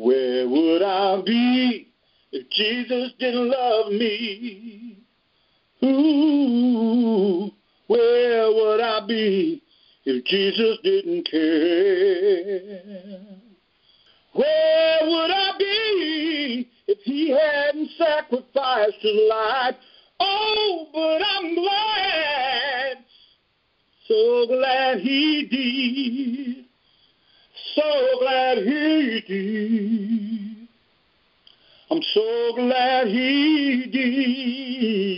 Where would I be if Jesus didn't love me? Ooh, where would I be if Jesus didn't care? Where would I be if he hadn't sacrificed his life? Oh, but I'm glad, so glad he did, so glad he did. I'm so glad he did.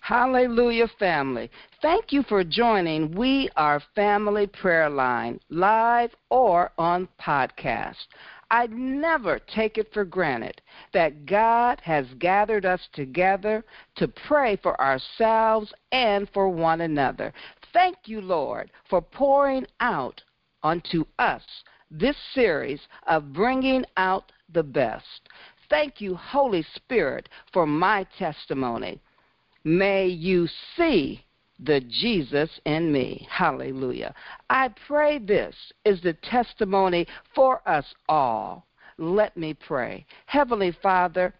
Hallelujah, family. Thank you for joining We Are Family Prayer Line, live or on podcast. I never take it for granted that God has gathered us together to pray for ourselves and for one another. Thank you, Lord, for pouring out unto us this series of bringing out the best. Thank you, Holy Spirit, for my testimony. May you see the Jesus in me. Hallelujah. I pray this is the testimony for us all. Let me pray. Heavenly Father,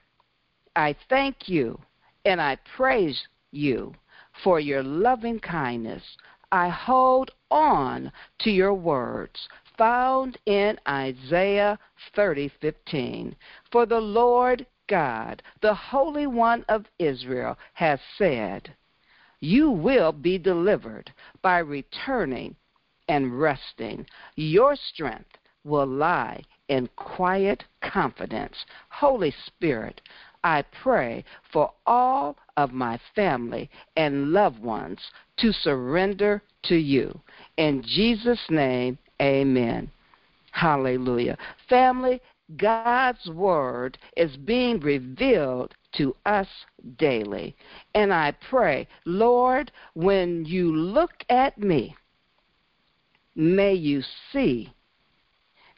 I thank you and I praise you for your loving kindness. I hold on to your words found in Isaiah 30:15. For the Lord God, the Holy One of Israel, has said, You will be delivered by returning and resting. Your strength will lie in quiet confidence. Holy Spirit, I pray for all of my family and loved ones to surrender to you. In Jesus' name, amen. Hallelujah. Family, God's Word is being revealed to us daily. And I pray, Lord, when you look at me, may you see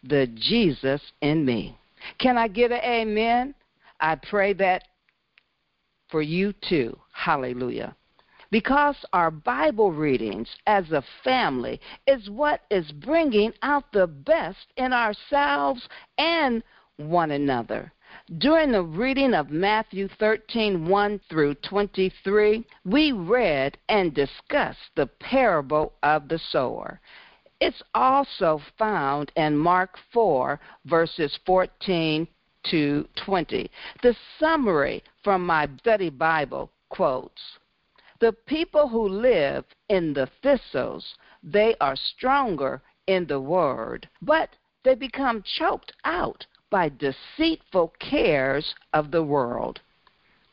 the Jesus in me. Can I get an amen? I pray that for you too. Hallelujah. Because our Bible readings as a family is what is bringing out the best in ourselves and one another. During the reading of Matthew 13 1 through 23, we read and discussed the parable of the sower. It's also found in Mark 4, verses 14 to 20. The summary from my study Bible quotes The people who live in the thistles, they are stronger in the word, but they become choked out by deceitful cares of the world.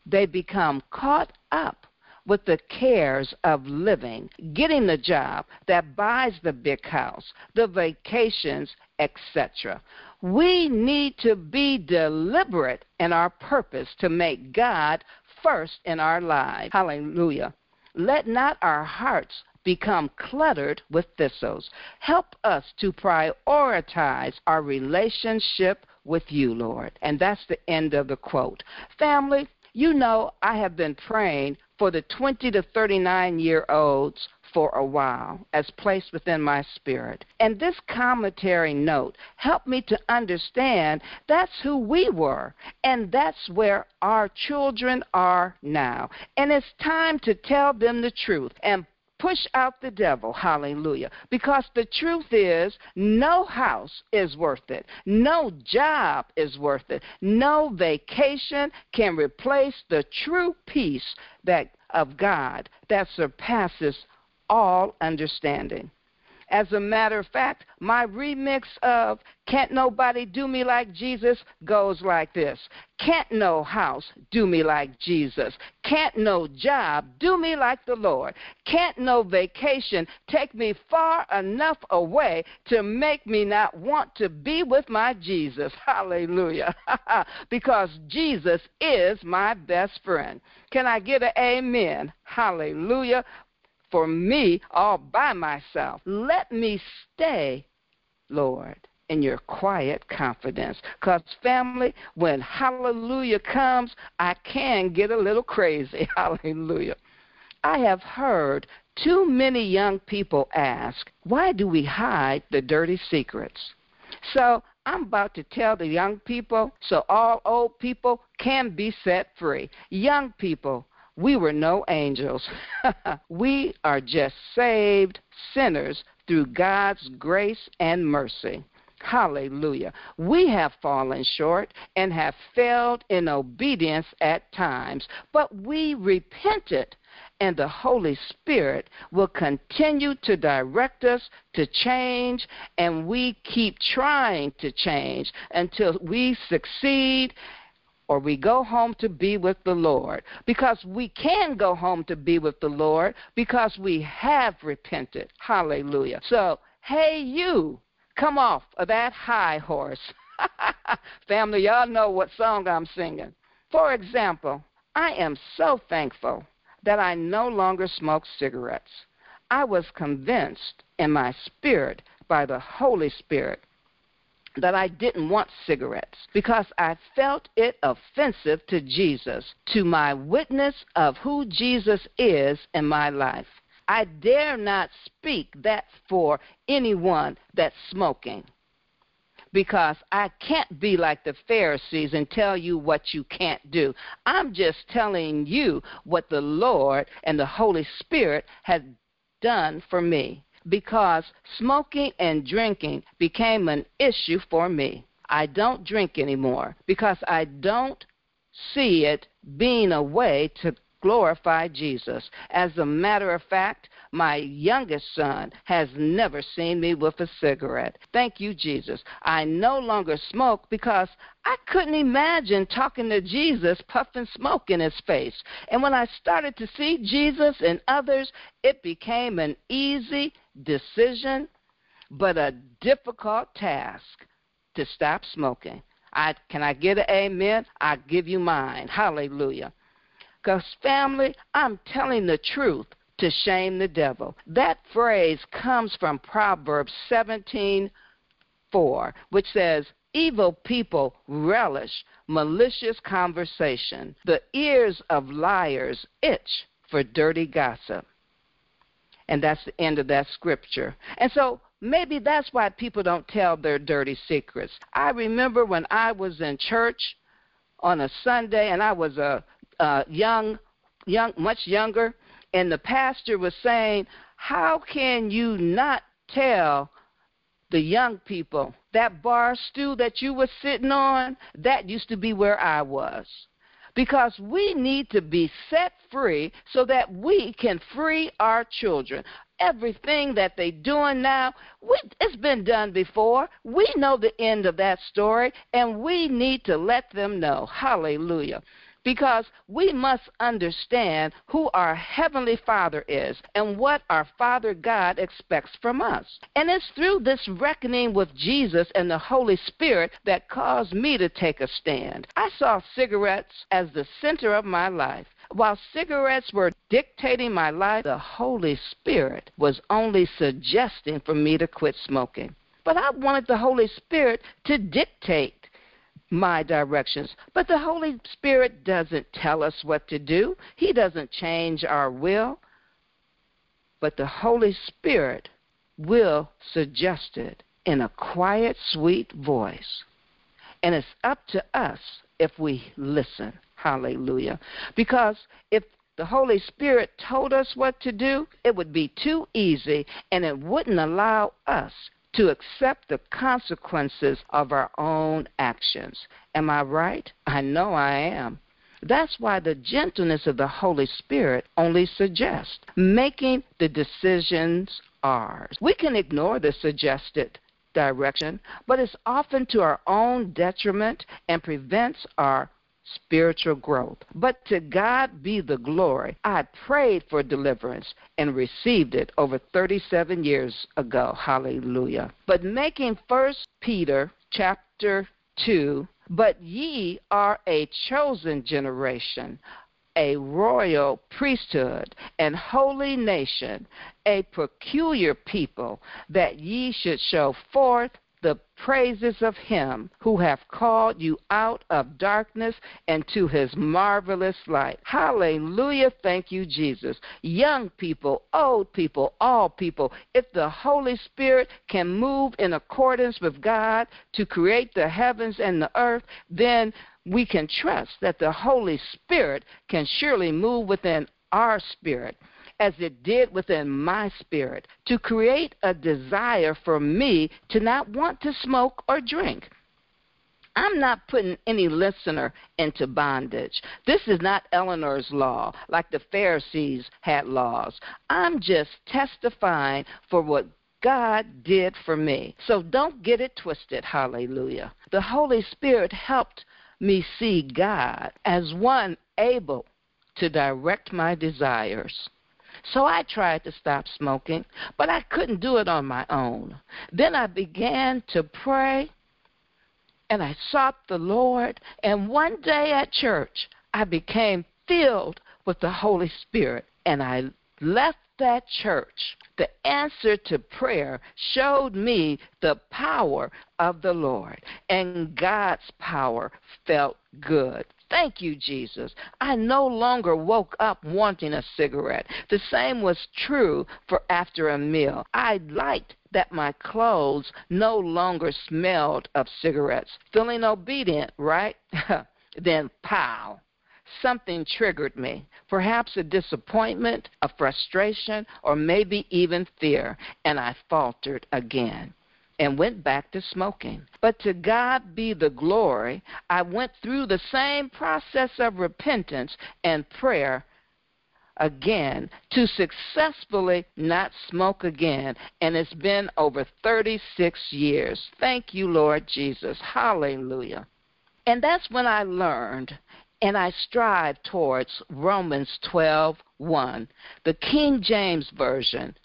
They become caught up with the cares of living, getting the job that buys the big house, the vacations, etc. We need to be deliberate in our purpose to make God first in our lives. Hallelujah. Let not our hearts become cluttered with thistles. Help us to prioritize our relationship with you, Lord. And that's the end of the quote. Family, you know I have been praying for the 20 to 39 year olds for a while as placed within my spirit. And this commentary note helped me to understand that's who we were, and that's where our children are now. And it's time to tell them the truth and push out the devil. Hallelujah. Because the truth is, no house is worth it. No job is worth it. No vacation can replace the true peace that of God that surpasses all understanding. As a matter of fact, my remix of Can't Nobody Do Me Like Jesus goes like this Can't no house do me like Jesus. Can't no job do me like the Lord. Can't no vacation take me far enough away to make me not want to be with my Jesus. Hallelujah. because Jesus is my best friend. Can I get an amen? Hallelujah for me all by myself. Let me stay, Lord, in your quiet confidence. Because, family, when hallelujah comes, I can get a little crazy. Hallelujah. I have heard Too many young people ask, why do we hide the dirty secrets? So I'm about to tell the young people so all old people can be set free. Young people, we were no angels. we are just saved sinners through God's grace and mercy. Hallelujah. We have fallen short and have failed in obedience at times, but we repented, and the Holy Spirit will continue to direct us to change, and we keep trying to change until we succeed or we go home to be with the Lord. Because we can go home to be with the Lord because we have repented. Hallelujah. So, hey, you come off of that high horse. Family, y'all know what song I'm singing. For example, I am so thankful that I no longer smoke cigarettes. I was convinced in my spirit by the Holy Spirit that I didn't want cigarettes because I felt it offensive to Jesus, to my witness of who Jesus is in my life. I dare not speak that for anyone that's smoking because I can't be like the Pharisees and tell you what you can't do. I'm just telling you what the Lord and the Holy Spirit has done for me because smoking and drinking became an issue for me. I don't drink anymore because I don't see it being a way to glorify Jesus. As a matter of fact, my youngest son has never seen me with a cigarette. Thank you, Jesus. I no longer smoke because I couldn't imagine talking to Jesus puffing smoke in his face. And when I started to see Jesus and others, it became an easy decision, but a difficult task to stop smoking. I, can I get an amen? I give you mine. Hallelujah. Because, family, I'm telling the truth to shame the devil. That phrase comes from Proverbs 17:4, which says, Evil people relish malicious conversation. The ears of liars itch for dirty gossip. And that's the end of that scripture. And so maybe that's why people don't tell their dirty secrets. I remember when I was in church on a Sunday and I was a uh, young, young, much younger, and the pastor was saying, "How can you not tell the young people that bar stool that you were sitting on? That used to be where I was." because we need to be set free so that we can free our children. Everything that they're doing now, we, it's been done before. We know the end of that story, and we need to let them know. Hallelujah because we must understand who our Heavenly Father is and what our Father God expects from us. And it's through this reckoning with Jesus and the Holy Spirit that caused me to take a stand. I saw cigarettes as the center of my life. While cigarettes were dictating my life, the Holy Spirit was only suggesting for me to quit smoking. But I wanted the Holy Spirit to dictate my directions. But the Holy Spirit doesn't tell us what to do, He doesn't change our will. But the Holy Spirit will suggest it in a quiet, sweet voice. And it's up to us if we listen. Hallelujah. Because if the Holy Spirit told us what to do, it would be too easy and it wouldn't allow us to accept the consequences of our own actions. Am I right? I know I am. That's why the gentleness of the Holy Spirit only suggests making the decisions ours. We can ignore the suggested direction, but it's often to our own detriment and prevents our spiritual growth. But to God be the glory. I prayed for deliverance and received it over 37 years ago. Hallelujah. But making first Peter chapter 2, but ye are a chosen generation, a royal priesthood and holy nation, a peculiar people, that ye should show forth the praises of him who have called you out of darkness and to his marvelous light. Hallelujah. Thank you, Jesus. Young people, old people, all people, if the Holy Spirit can move in accordance with God to create the heavens and the earth, then we can trust that the Holy Spirit can surely move within our spirit as it did within my spirit, to create a desire for me to not want to smoke or drink. I'm not putting any listener into bondage. This is not Eleanor's law, like the Pharisees had laws. I'm just testifying for what God did for me. So don't get it twisted. Hallelujah. The Holy Spirit helped me see God as one able to direct my desires. So I tried to stop smoking, but I couldn't do it on my own. Then I began to pray and I sought the Lord. And one day at church, I became filled with the Holy Spirit and I left that church. The answer to prayer showed me the power of the Lord, and God's power felt good. Thank you, Jesus. I no longer woke up wanting a cigarette. The same was true for after a meal. I liked that my clothes no longer smelled of cigarettes. Feeling obedient, right? then, pow, something triggered me. Perhaps a disappointment, a frustration, or maybe even fear, and I faltered again and went back to smoking. But to God be the glory, I went through the same process of repentance and prayer again to successfully not smoke again. And it's been over 36 years. Thank you, Lord Jesus. Hallelujah. And that's when I learned and I strive towards Romans 12:1, the King James version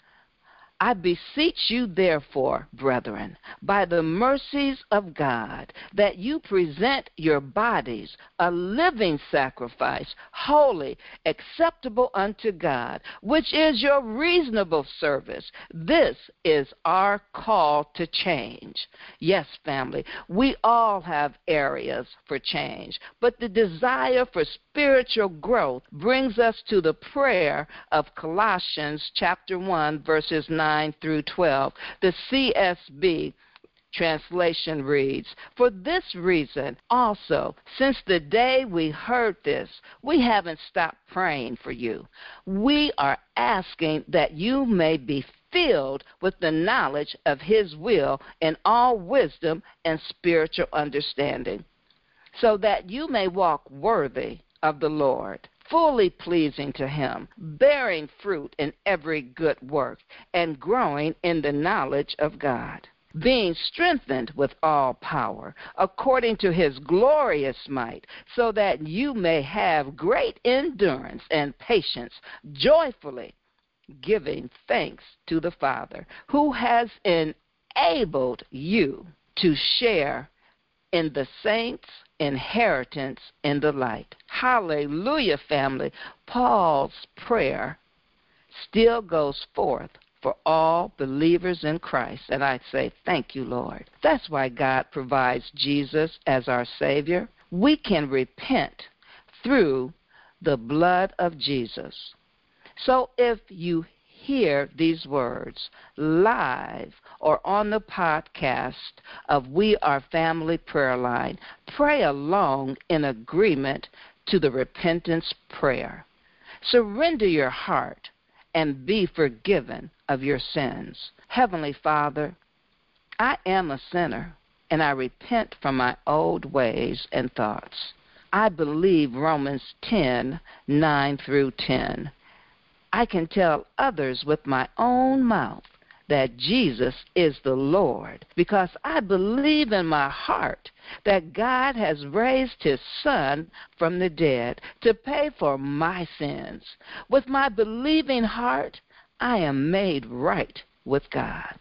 I beseech you, therefore, brethren, by the mercies of God, that you present your bodies a living sacrifice, holy, acceptable unto God, which is your reasonable service. This is our call to change. Yes, family, we all have areas for change, but the desire for spiritual growth brings us to the prayer of Colossians chapter 1, verses 9 9 through 12. The CSB translation reads For this reason, also, since the day we heard this, we haven't stopped praying for you. We are asking that you may be filled with the knowledge of His will in all wisdom and spiritual understanding, so that you may walk worthy of the Lord fully pleasing to Him, bearing fruit in every good work, and growing in the knowledge of God, being strengthened with all power, according to His glorious might, so that you may have great endurance and patience, joyfully giving thanks to the Father, who has enabled you to share in the saints' inheritance in the light. Hallelujah, family. Paul's prayer still goes forth for all believers in Christ. And I say, Thank you, Lord. That's why God provides Jesus as our Savior. We can repent through the blood of Jesus. So if you hear these words live or on the podcast of We Are Family Prayer Line, pray along in agreement to the repentance prayer. Surrender your heart and be forgiven of your sins. Heavenly Father, I am a sinner and I repent from my old ways and thoughts. I believe Romans 10 9 through 10. I can tell others with my own mouth that Jesus is the Lord because I believe in my heart that God has raised his Son from the dead to pay for my sins. With my believing heart, I am made right with God.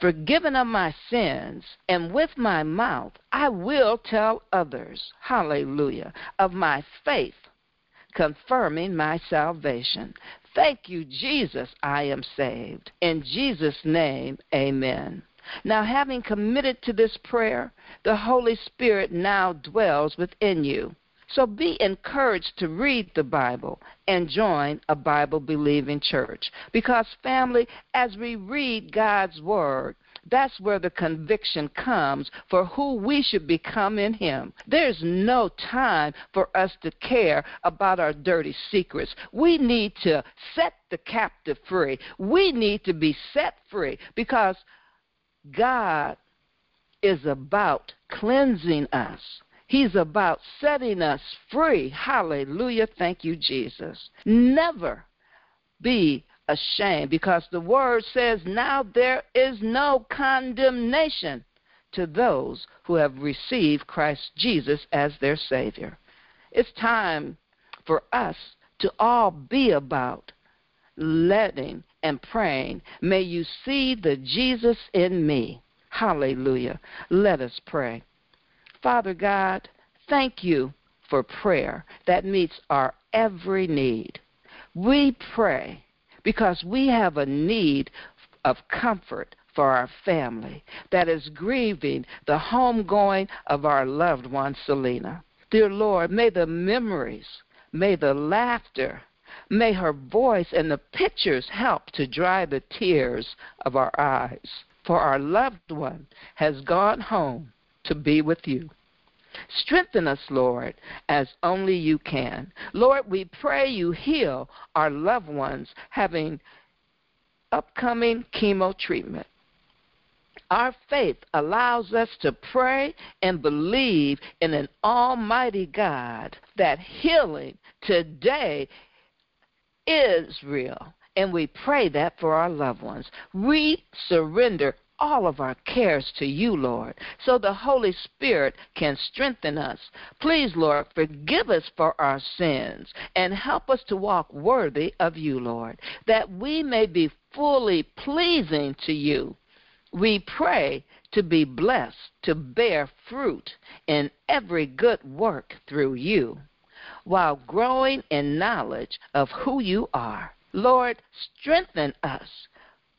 Forgiven of my sins, and with my mouth I will tell others, hallelujah, of my faith confirming my salvation. Thank you, Jesus, I am saved. In Jesus' name, amen. Now, having committed to this prayer, the Holy Spirit now dwells within you. So be encouraged to read the Bible and join a Bible believing church. Because, family, as we read God's Word, that's where the conviction comes for who we should become in Him. There's no time for us to care about our dirty secrets. We need to set the captive free. We need to be set free because God is about cleansing us. He's about setting us free. Hallelujah. Thank you, Jesus. Never be ashamed because the word says, Now there is no condemnation to those who have received Christ Jesus as their Savior. It's time for us to all be about letting and praying. May you see the Jesus in me. Hallelujah. Let us pray. Father God, thank you for prayer that meets our every need. We pray because we have a need of comfort for our family that is grieving the homegoing of our loved one, Selena. Dear Lord, may the memories, may the laughter, may her voice and the pictures help to dry the tears of our eyes. For our loved one has gone home to be with you. Strengthen us, Lord, as only you can. Lord, we pray you heal our loved ones having upcoming chemo treatment. Our faith allows us to pray and believe in an almighty God that healing today is real. And we pray that for our loved ones. We surrender all of our cares to you, Lord, so the Holy Spirit can strengthen us. Please, Lord, forgive us for our sins and help us to walk worthy of you, Lord, that we may be fully pleasing to you. We pray to be blessed, to bear fruit in every good work through you, while growing in knowledge of who you are. Lord, strengthen us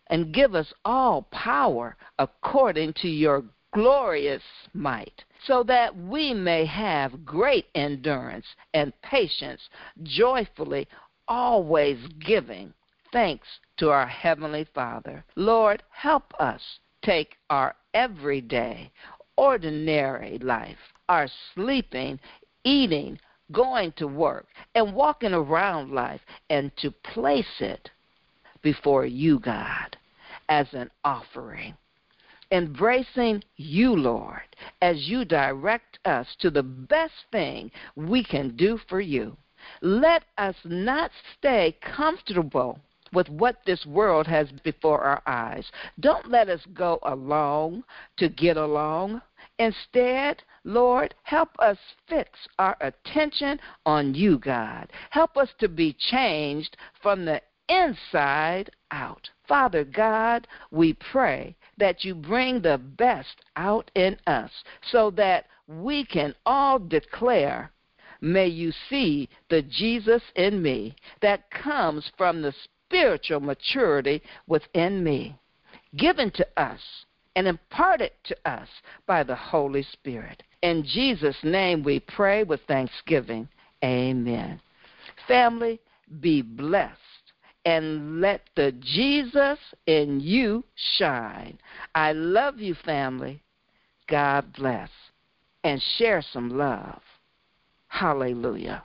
and give us all power according to your glorious might, so that we may have great endurance and patience, joyfully always giving thanks to our Heavenly Father. Lord, help us take our everyday, ordinary life, our sleeping, eating, going to work, and walking around life, and to place it before you, God, as an offering. Embracing you, Lord, as you direct us to the best thing we can do for you. Let us not stay comfortable with what this world has before our eyes. Don't let us go along to get along. Instead, Lord, help us fix our attention on you, God. Help us to be changed from the inside out. Father God, we pray that you bring the best out in us so that we can all declare, May you see the Jesus in me that comes from the spiritual maturity within me, given to us and imparted to us by the Holy Spirit. In Jesus' name we pray with thanksgiving. Amen. Family, be blessed and let the Jesus in you shine. I love you, family. God bless. And share some love. Hallelujah.